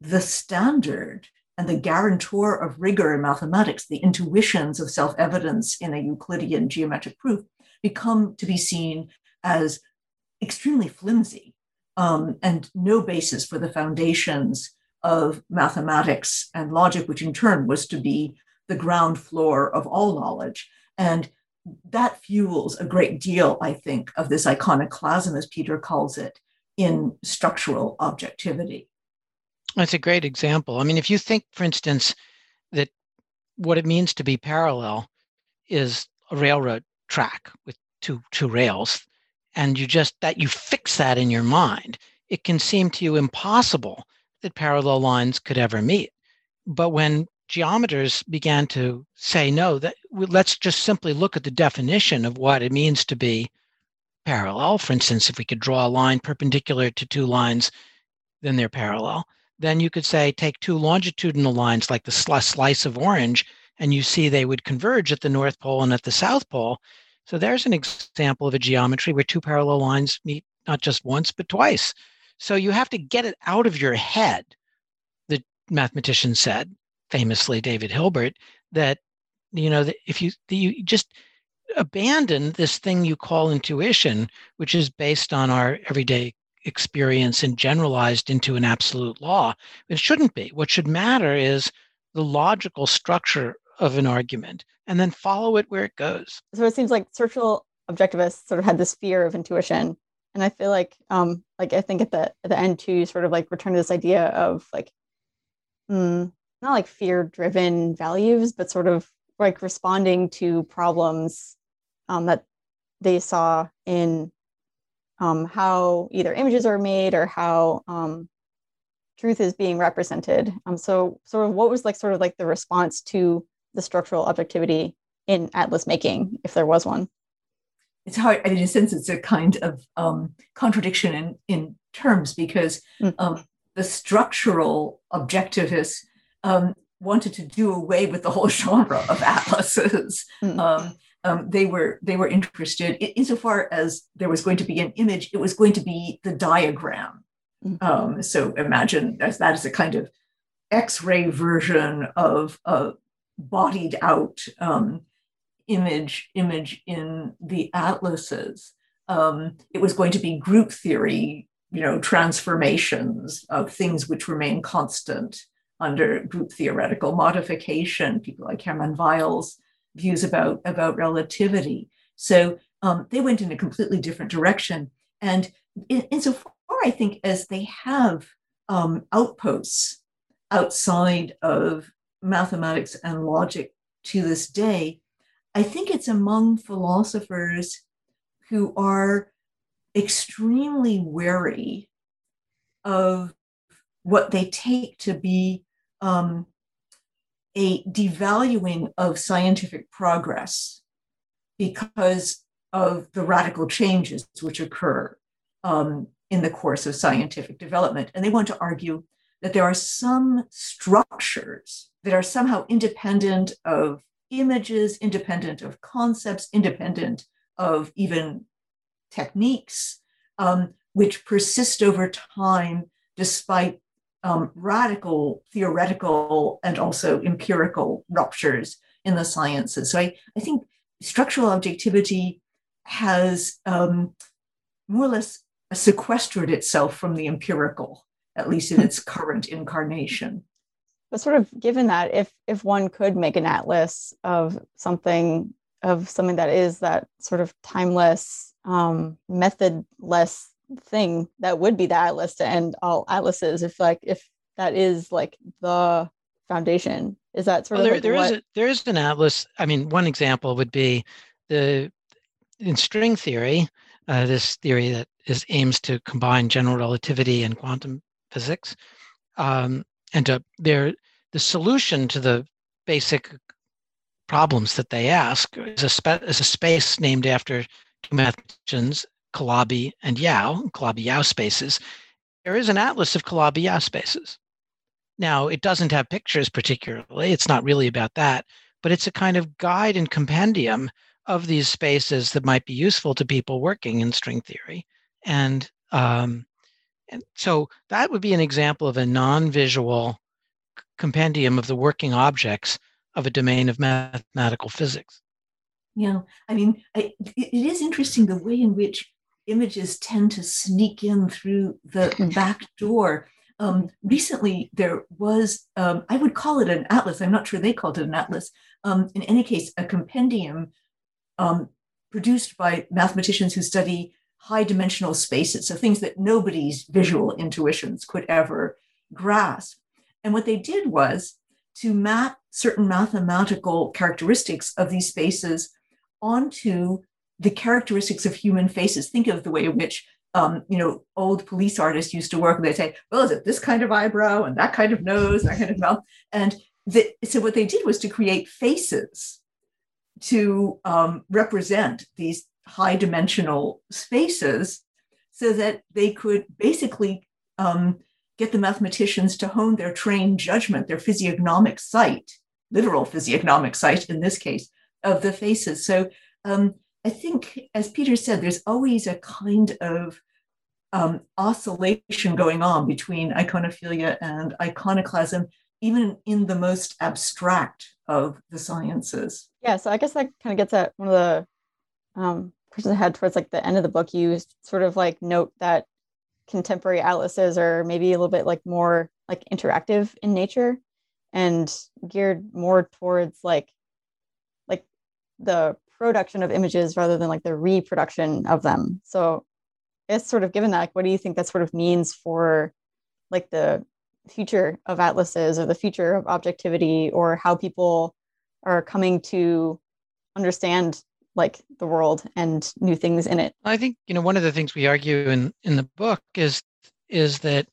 the standard and the guarantor of rigor in mathematics, the intuitions of self evidence in a Euclidean geometric proof, become to be seen as extremely flimsy um, and no basis for the foundations of mathematics and logic, which in turn was to be the ground floor of all knowledge. And that fuels a great deal, I think, of this iconoclasm, as Peter calls it, in structural objectivity. That's a great example. I mean, if you think, for instance, that what it means to be parallel is a railroad track with two two rails, and you just that you fix that in your mind, it can seem to you impossible that parallel lines could ever meet. But when geometers began to say no, that let's just simply look at the definition of what it means to be parallel. For instance, if we could draw a line perpendicular to two lines, then they're parallel then you could say take two longitudinal lines like the slice of orange, and you see they would converge at the North Pole and at the South Pole. So there's an example of a geometry where two parallel lines meet not just once, but twice. So you have to get it out of your head. The mathematician said, famously, David Hilbert, that you know that if you you just abandon this thing you call intuition, which is based on our everyday experience and generalized into an absolute law. It shouldn't be. What should matter is the logical structure of an argument and then follow it where it goes. So it seems like social objectivists sort of had this fear of intuition. And I feel like um like I think at the at the end too, sort of like return to this idea of like mm, not like fear driven values, but sort of like responding to problems um, that they saw in um, how either images are made or how um, truth is being represented. Um, so, sort of, what was like, sort of like the response to the structural objectivity in atlas making, if there was one? It's hard, in a sense, it's a kind of um, contradiction in, in terms because mm. the structural objectivists um, wanted to do away with the whole genre of atlases. Mm um, they were they were interested insofar as there was going to be an image it was going to be the diagram mm-hmm. um, so imagine as that is a kind of x-ray version of a bodied out um, image image in the atlases um, it was going to be group theory you know transformations of things which remain constant under group theoretical modification people like hermann Weyl's views about, about relativity. So um, they went in a completely different direction. And in, insofar, I think, as they have um, outposts outside of mathematics and logic to this day, I think it's among philosophers who are extremely wary of what they take to be um, a devaluing of scientific progress because of the radical changes which occur um, in the course of scientific development. And they want to argue that there are some structures that are somehow independent of images, independent of concepts, independent of even techniques um, which persist over time despite um, radical theoretical and also empirical ruptures in the sciences. So I, I think structural objectivity has um, more or less sequestered itself from the empirical, at least in its current incarnation. But sort of given that, if if one could make an atlas of something of something that is that sort of timeless, um, methodless thing, that would be the atlas to end all atlases. If like if that is like the foundation, is that sort well, of there, like there what... is a, there is an atlas. I mean, one example would be the in string theory, uh, this theory that is aims to combine general relativity and quantum physics. Um, and to their the solution to the basic problems that they ask is a, spe- is a space named after two mathematicians, Calabi and Yao, Calabi-Yau spaces. There is an atlas of Calabi-Yau spaces. Now, it doesn't have pictures particularly. It's not really about that, but it's a kind of guide and compendium of these spaces that might be useful to people working in string theory. And, um, and so that would be an example of a non-visual compendium of the working objects of a domain of mathematical physics. Yeah, I mean, I, it is interesting the way in which images tend to sneak in through the hmm. back door. Um, recently, there was, um, I would call it an atlas. I'm not sure they called it an atlas. Um, in any case, a compendium um, produced by mathematicians who study high dimensional spaces, so things that nobody's visual intuitions could ever grasp. And what they did was to map certain mathematical characteristics of these spaces onto the characteristics of human faces. Think of the way in which um, you know old police artists used to work. They say, "Well, is it this kind of eyebrow and that kind of nose, that kind of mouth?" And the, so what they did was to create faces to um, represent these high dimensional spaces, so that they could basically um, get the mathematicians to hone their trained judgment, their physiognomic sight, literal physiognomic sight in this case, of the faces. So um, I think, as Peter said, there's always a kind of um, oscillation going on between iconophilia and iconoclasm, even in the most abstract of the sciences. Yeah, so I guess that kind of gets at one of the um, questions I had towards like the end of the book. You sort of like note that contemporary atlases are maybe a little bit like more like interactive in nature and geared more towards like like the production of images rather than like the reproduction of them so it's sort of given that what do you think that sort of means for like the future of atlases or the future of objectivity or how people are coming to understand like the world and new things in it. I think you know one of the things we argue in in the book is is that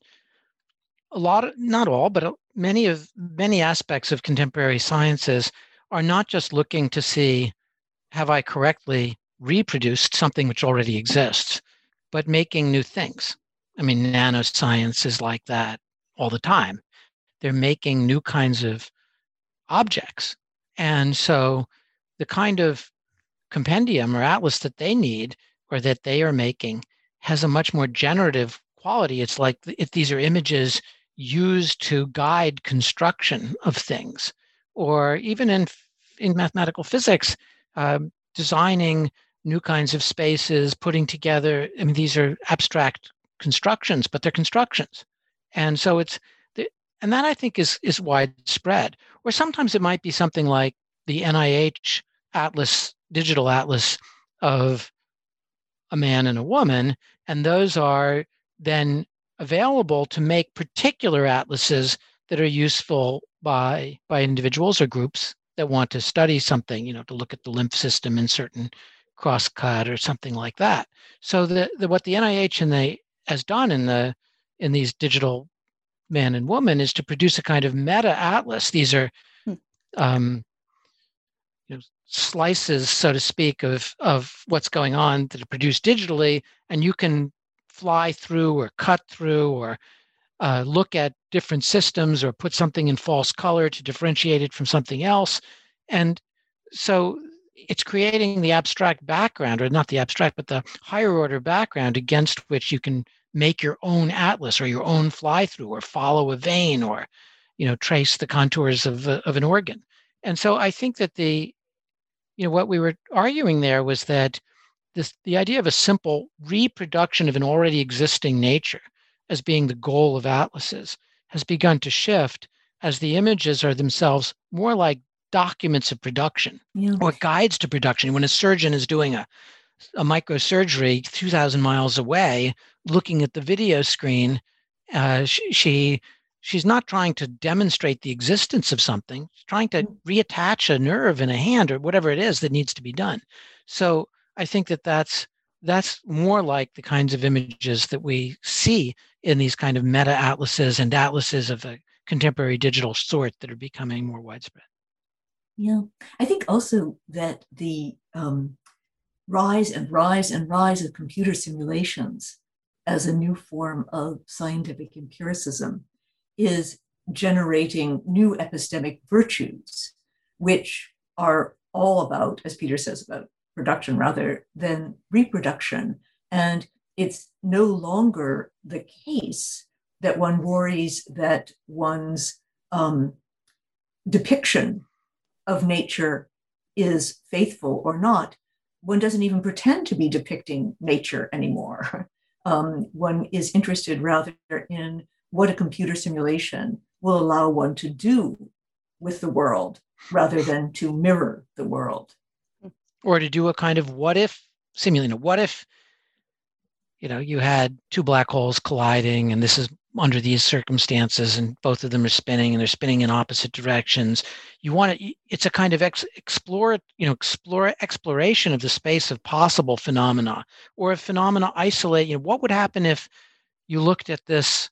a lot of not all but many of many aspects of contemporary sciences are not just looking to see have I correctly reproduced something which already exists, but making new things. I mean, nanoscience is like that all the time. They're making new kinds of objects. And so the kind of compendium or atlas that they need or that they are making has a much more generative quality. It's like if these are images used to guide construction of things, or even in in mathematical physics, um, designing new kinds of spaces, putting together. I mean, these are abstract constructions, but they're constructions, and so it's and that I think is is widespread. Or sometimes it might be something like the NIH Atlas digital atlas of a man and a woman, and those are then available to make particular atlases that are useful by by individuals or groups that want to study something, you know, to look at the lymph system in certain crosscut or something like that. So the, the what the NIH and they has done in the in these digital man and woman is to produce a kind of meta atlas. These are hmm. um, you know, slices, so to speak, of of what's going on that are produced digitally, and you can fly through or cut through or uh, look at different systems or put something in false color to differentiate it from something else. And so it's creating the abstract background, or not the abstract, but the higher order background against which you can make your own atlas or your own fly through or follow a vein or you know trace the contours of, of an organ and so i think that the you know what we were arguing there was that this the idea of a simple reproduction of an already existing nature as being the goal of atlases has begun to shift as the images are themselves more like documents of production yeah. or guides to production when a surgeon is doing a a microsurgery 2000 miles away looking at the video screen uh, she, she, she's not trying to demonstrate the existence of something she's trying to mm. reattach a nerve in a hand or whatever it is that needs to be done so i think that that's that's more like the kinds of images that we see in these kind of meta atlases and atlases of a contemporary digital sort that are becoming more widespread. Yeah. I think also that the um, rise and rise and rise of computer simulations as a new form of scientific empiricism is generating new epistemic virtues, which are all about, as Peter says, about production rather than reproduction. And it's no longer the case that one worries that one's um, depiction of nature is faithful or not one doesn't even pretend to be depicting nature anymore. Um, one is interested rather in what a computer simulation will allow one to do with the world rather than to mirror the world. Or to do a kind of what if simulating. What if, you know, you had two black holes colliding and this is under these circumstances and both of them are spinning and they're spinning in opposite directions you want to it's a kind of ex, explore you know explore exploration of the space of possible phenomena or if phenomena isolate you know what would happen if you looked at this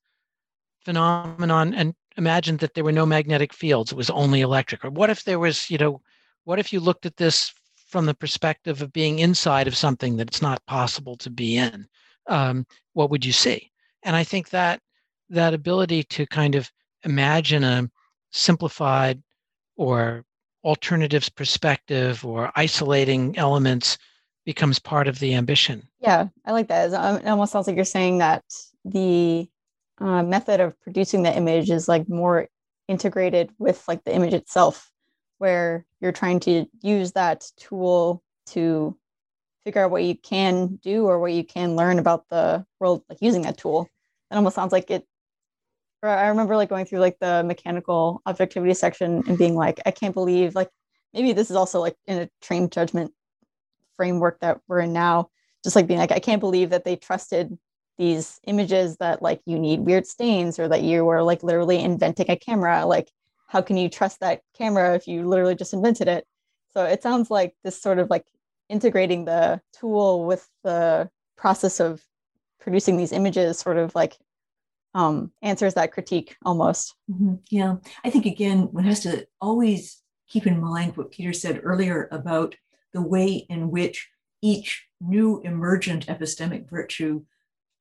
phenomenon and imagined that there were no magnetic fields it was only electric or what if there was you know what if you looked at this from the perspective of being inside of something that it's not possible to be in um, what would you see and i think that that ability to kind of imagine a simplified or alternatives perspective or isolating elements becomes part of the ambition. Yeah, I like that. Um, it almost sounds like you're saying that the uh, method of producing the image is like more integrated with like the image itself, where you're trying to use that tool to figure out what you can do or what you can learn about the world, like using that tool. It almost sounds like it I remember like going through like the mechanical objectivity section and being like, I can't believe like maybe this is also like in a trained judgment framework that we're in now, just like being like, I can't believe that they trusted these images that like you need weird stains or that you were like literally inventing a camera. Like, how can you trust that camera if you literally just invented it? So it sounds like this sort of like integrating the tool with the process of producing these images sort of like um, answers that critique almost. Mm-hmm. Yeah, I think again, one has to always keep in mind what Peter said earlier about the way in which each new emergent epistemic virtue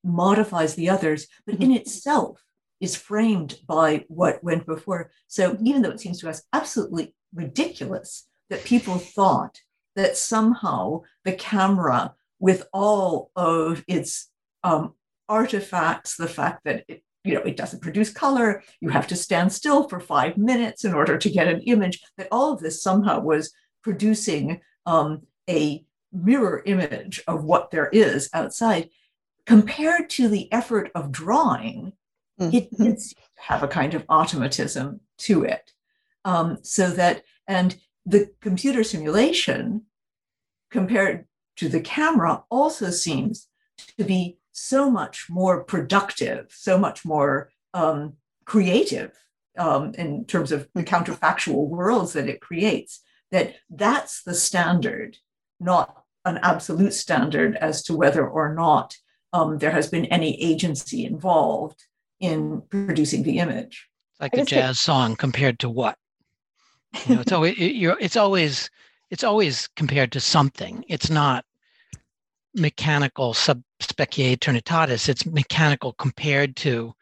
modifies the others, but mm-hmm. in itself is framed by what went before. So even though it seems to us absolutely ridiculous that people thought that somehow the camera, with all of its um, artifacts, the fact that it, you know, it doesn't produce color, you have to stand still for five minutes in order to get an image, that all of this somehow was producing um, a mirror image of what there is outside. Compared to the effort of drawing. It did have a kind of automatism to it. Um, so that, and the computer simulation compared to the camera also seems to be so much more productive, so much more um, creative um, in terms of the counterfactual worlds that it creates, that that's the standard, not an absolute standard as to whether or not um, there has been any agency involved in producing the image. It's Like a jazz song compared to what? You know, it's always it, it's always it's always compared to something. It's not mechanical sub specie eternitatis, it's mechanical compared to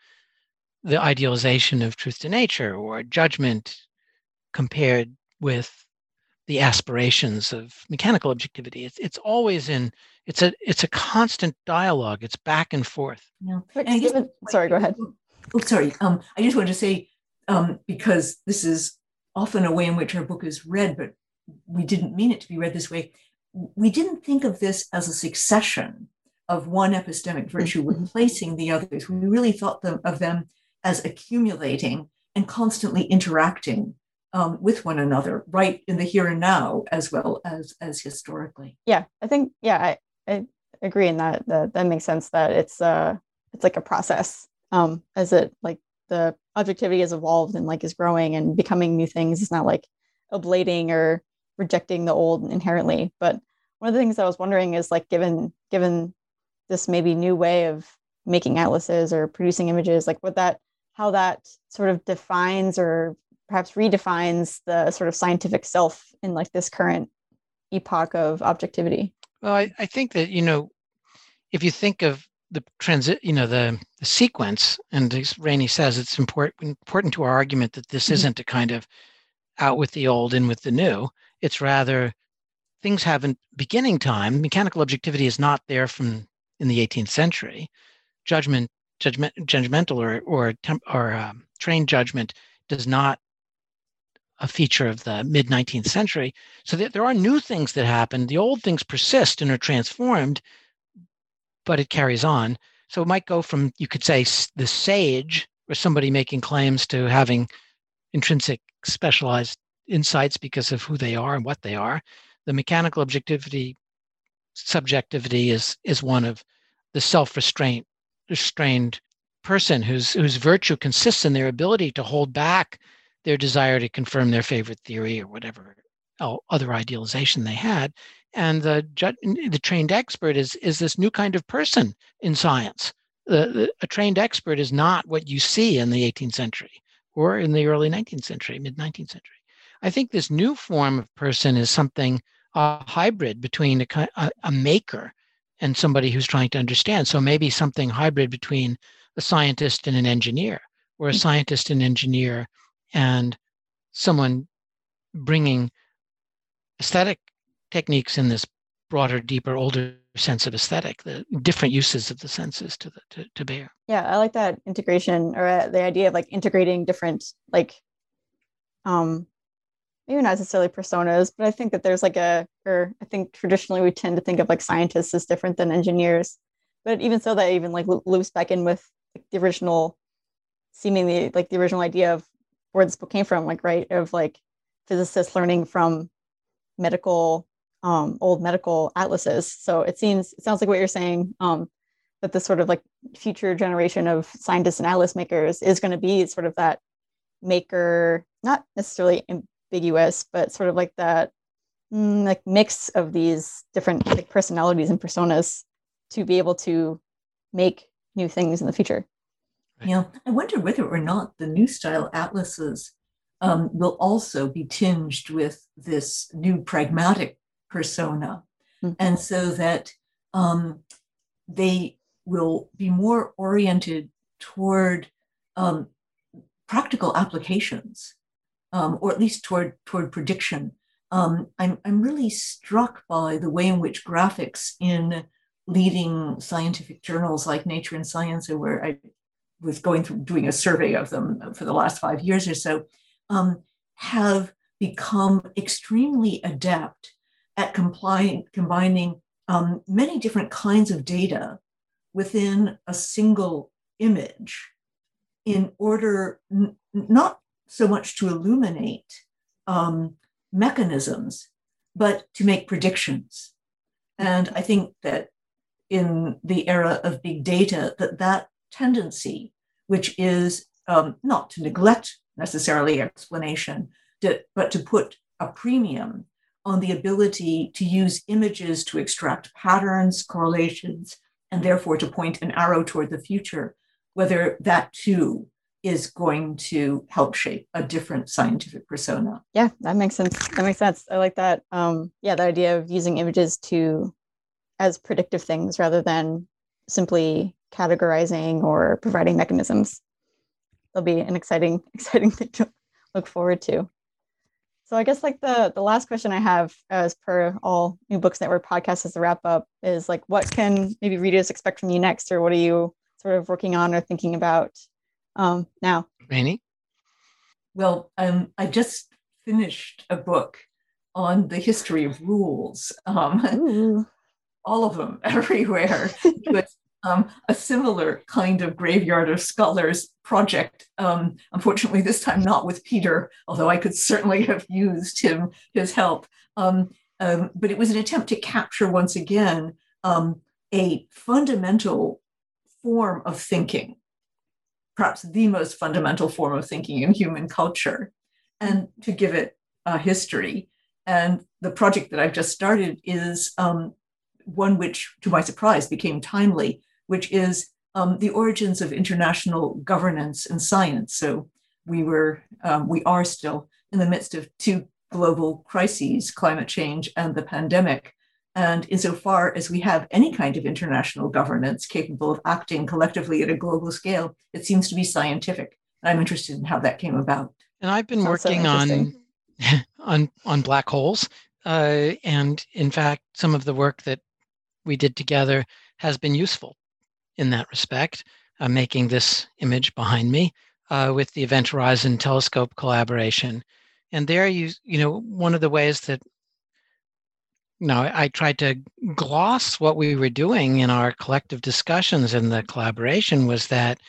the idealization of truth to nature or judgment compared with the aspirations of mechanical objectivity. It's it's always in it's a it's a constant dialogue. It's back and forth. Yeah. And guess, sorry, go ahead. Oh, sorry. Um, I just wanted to say um, because this is often a way in which our book is read, but we didn't mean it to be read this way. We didn't think of this as a succession of one epistemic virtue mm-hmm. replacing the others. We really thought them, of them as accumulating and constantly interacting um, with one another, right in the here and now, as well as as historically. Yeah, I think yeah, I, I agree in that. That that makes sense. That it's uh it's like a process. Um, as it like the objectivity has evolved and like is growing and becoming new things. It's not like ablating or rejecting the old inherently. But one of the things I was wondering is like given given this maybe new way of making atlases or producing images, like what that how that sort of defines or perhaps redefines the sort of scientific self in like this current epoch of objectivity? Well, I, I think that, you know, if you think of the transit, you know, the, the sequence, and as Rainey says, it's important important to our argument that this mm-hmm. isn't a kind of out with the old, in with the new. It's rather things have a beginning time. Mechanical objectivity is not there from in the 18th century. Judgment, judgment, judgmental or or or um, trained judgment does not a feature of the mid 19th century. So that there are new things that happen. The old things persist and are transformed, but it carries on. So it might go from, you could say, the sage, or somebody making claims to having intrinsic specialized insights because of who they are and what they are. The mechanical objectivity, subjectivity is, is one of the self restraint, restrained person whose, whose virtue consists in their ability to hold back their desire to confirm their favorite theory or whatever other idealization they had. And the, the trained expert is, is this new kind of person in science. The, the, a trained expert is not what you see in the 18th century or in the early 19th century, mid 19th century. I think this new form of person is something a hybrid between a, a, a maker and somebody who's trying to understand. So maybe something hybrid between a scientist and an engineer, or a mm. scientist and engineer and someone bringing aesthetic techniques in this broader, deeper, older sense of aesthetic, the different uses of the senses to the to, to bear. Yeah, I like that integration or uh, the idea of like integrating different like um maybe not necessarily personas, but I think that there's like a or I think traditionally we tend to think of like scientists as different than engineers. But even so that even like loops back in with like, the original seemingly like the original idea of where this book came from, like right of like physicists learning from medical um, old medical atlases. So it seems it sounds like what you're saying um, that this sort of like future generation of scientists and atlas makers is going to be sort of that maker, not necessarily ambiguous, but sort of like that mm, like mix of these different like personalities and personas to be able to make new things in the future. Yeah, I wonder whether or not the new style atlases um, will also be tinged with this new pragmatic persona. Mm-hmm. And so that um, they will be more oriented toward um, practical applications, um, or at least toward, toward prediction. Um, I'm, I'm really struck by the way in which graphics in leading scientific journals like Nature and Science, are where I was going through doing a survey of them for the last five years or so, um, have become extremely adept at complying, combining um, many different kinds of data within a single image in order n- not so much to illuminate um, mechanisms, but to make predictions. And I think that in the era of big data, that that tendency, which is um, not to neglect necessarily explanation, to, but to put a premium on the ability to use images to extract patterns, correlations, and therefore to point an arrow toward the future, whether that too is going to help shape a different scientific persona. Yeah, that makes sense. That makes sense. I like that. Um, yeah, the idea of using images to as predictive things rather than simply categorizing or providing mechanisms. It'll be an exciting, exciting thing to look forward to. So I guess like the the last question I have, as per all New Books Network podcasts as a wrap up, is like, what can maybe readers expect from you next, or what are you sort of working on or thinking about um, now? Rainey? Well, um, I just finished a book on the history of rules. Um, all of them everywhere. but um, a similar kind of graveyard of scholars project. Um, unfortunately, this time not with Peter, although I could certainly have used him his help. Um, um but it was an attempt to capture once again um, a fundamental form of thinking, perhaps the most fundamental form of thinking in human culture, and to give it a history. And the project that I've just started is um, one which, to my surprise, became timely, which is um, the origins of international governance and science. So we were, um, we are still in the midst of two global crises, climate change and the pandemic. And insofar as we have any kind of international governance capable of acting collectively at a global scale, it seems to be scientific. And I'm interested in how that came about. And I've been Sounds working so on on on black holes, uh, and in fact, some of the work that we did together has been useful in that respect, uh, making this image behind me uh, with the Event Horizon Telescope collaboration. And there, you you know, one of the ways that you know, I, I tried to gloss what we were doing in our collective discussions in the collaboration was that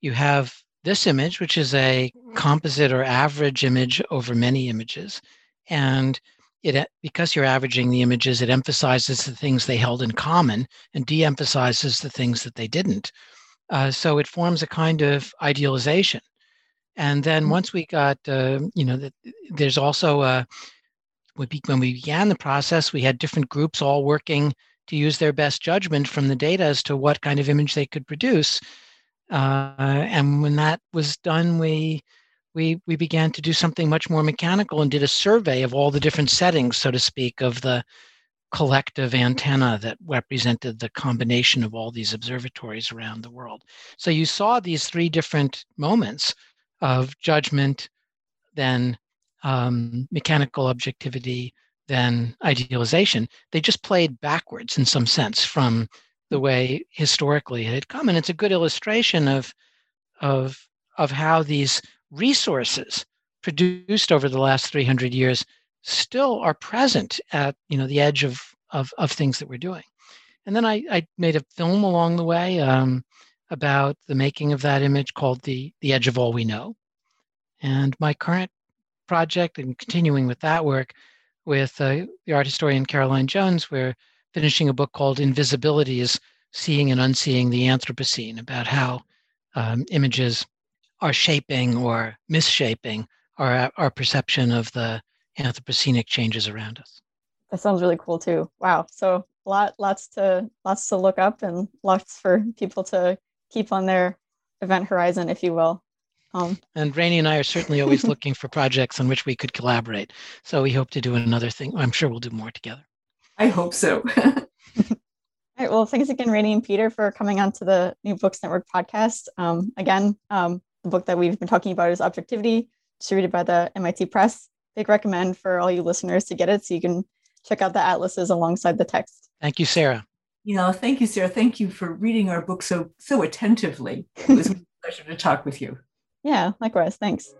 you have this image, which is a composite or average image over many images. And it because you're averaging the images, it emphasizes the things they held in common and de-emphasizes the things that they didn't. Uh, so it forms a kind of idealization. And then mm-hmm. once we got, uh, you know, the, there's also a, when we began the process, we had different groups all working to use their best judgment from the data as to what kind of image they could produce. Uh, and when that was done, we we we began to do something much more mechanical and did a survey of all the different settings, so to speak, of the collective antenna that represented the combination of all these observatories around the world. So you saw these three different moments of judgment, then um, mechanical objectivity, then idealization. They just played backwards in some sense from the way historically it had come. And it's a good illustration of of of how these resources produced over the last 300 years still are present at you know the edge of of, of things that we're doing. And then I, I made a film along the way um, about the making of that image called the the edge of all we know. And my current project and continuing with that work with uh, the art historian caroline jones we're finishing a book called invisibility is seeing and unseeing the anthropocene about how um, images are shaping or misshaping our, our perception of the anthropocenic changes around us. That sounds really cool too. Wow. So lot lots to lots to look up and lots for people to keep on their event horizon, if you will. Um, and Rainey and I are certainly always looking for projects on which we could collaborate. So we hope to do another thing. I'm sure we'll do more together. I hope so. All right. Well, thanks again, Rainey and Peter, for coming on to the New Books Network podcast. Um, again, um, the book that we've been talking about is Objectivity, distributed by the MIT Press. Big recommend for all you listeners to get it so you can check out the atlases alongside the text. Thank you, Sarah. Yeah, thank you, Sarah. Thank you for reading our book so so attentively. It was a pleasure to talk with you. Yeah, likewise. Thanks.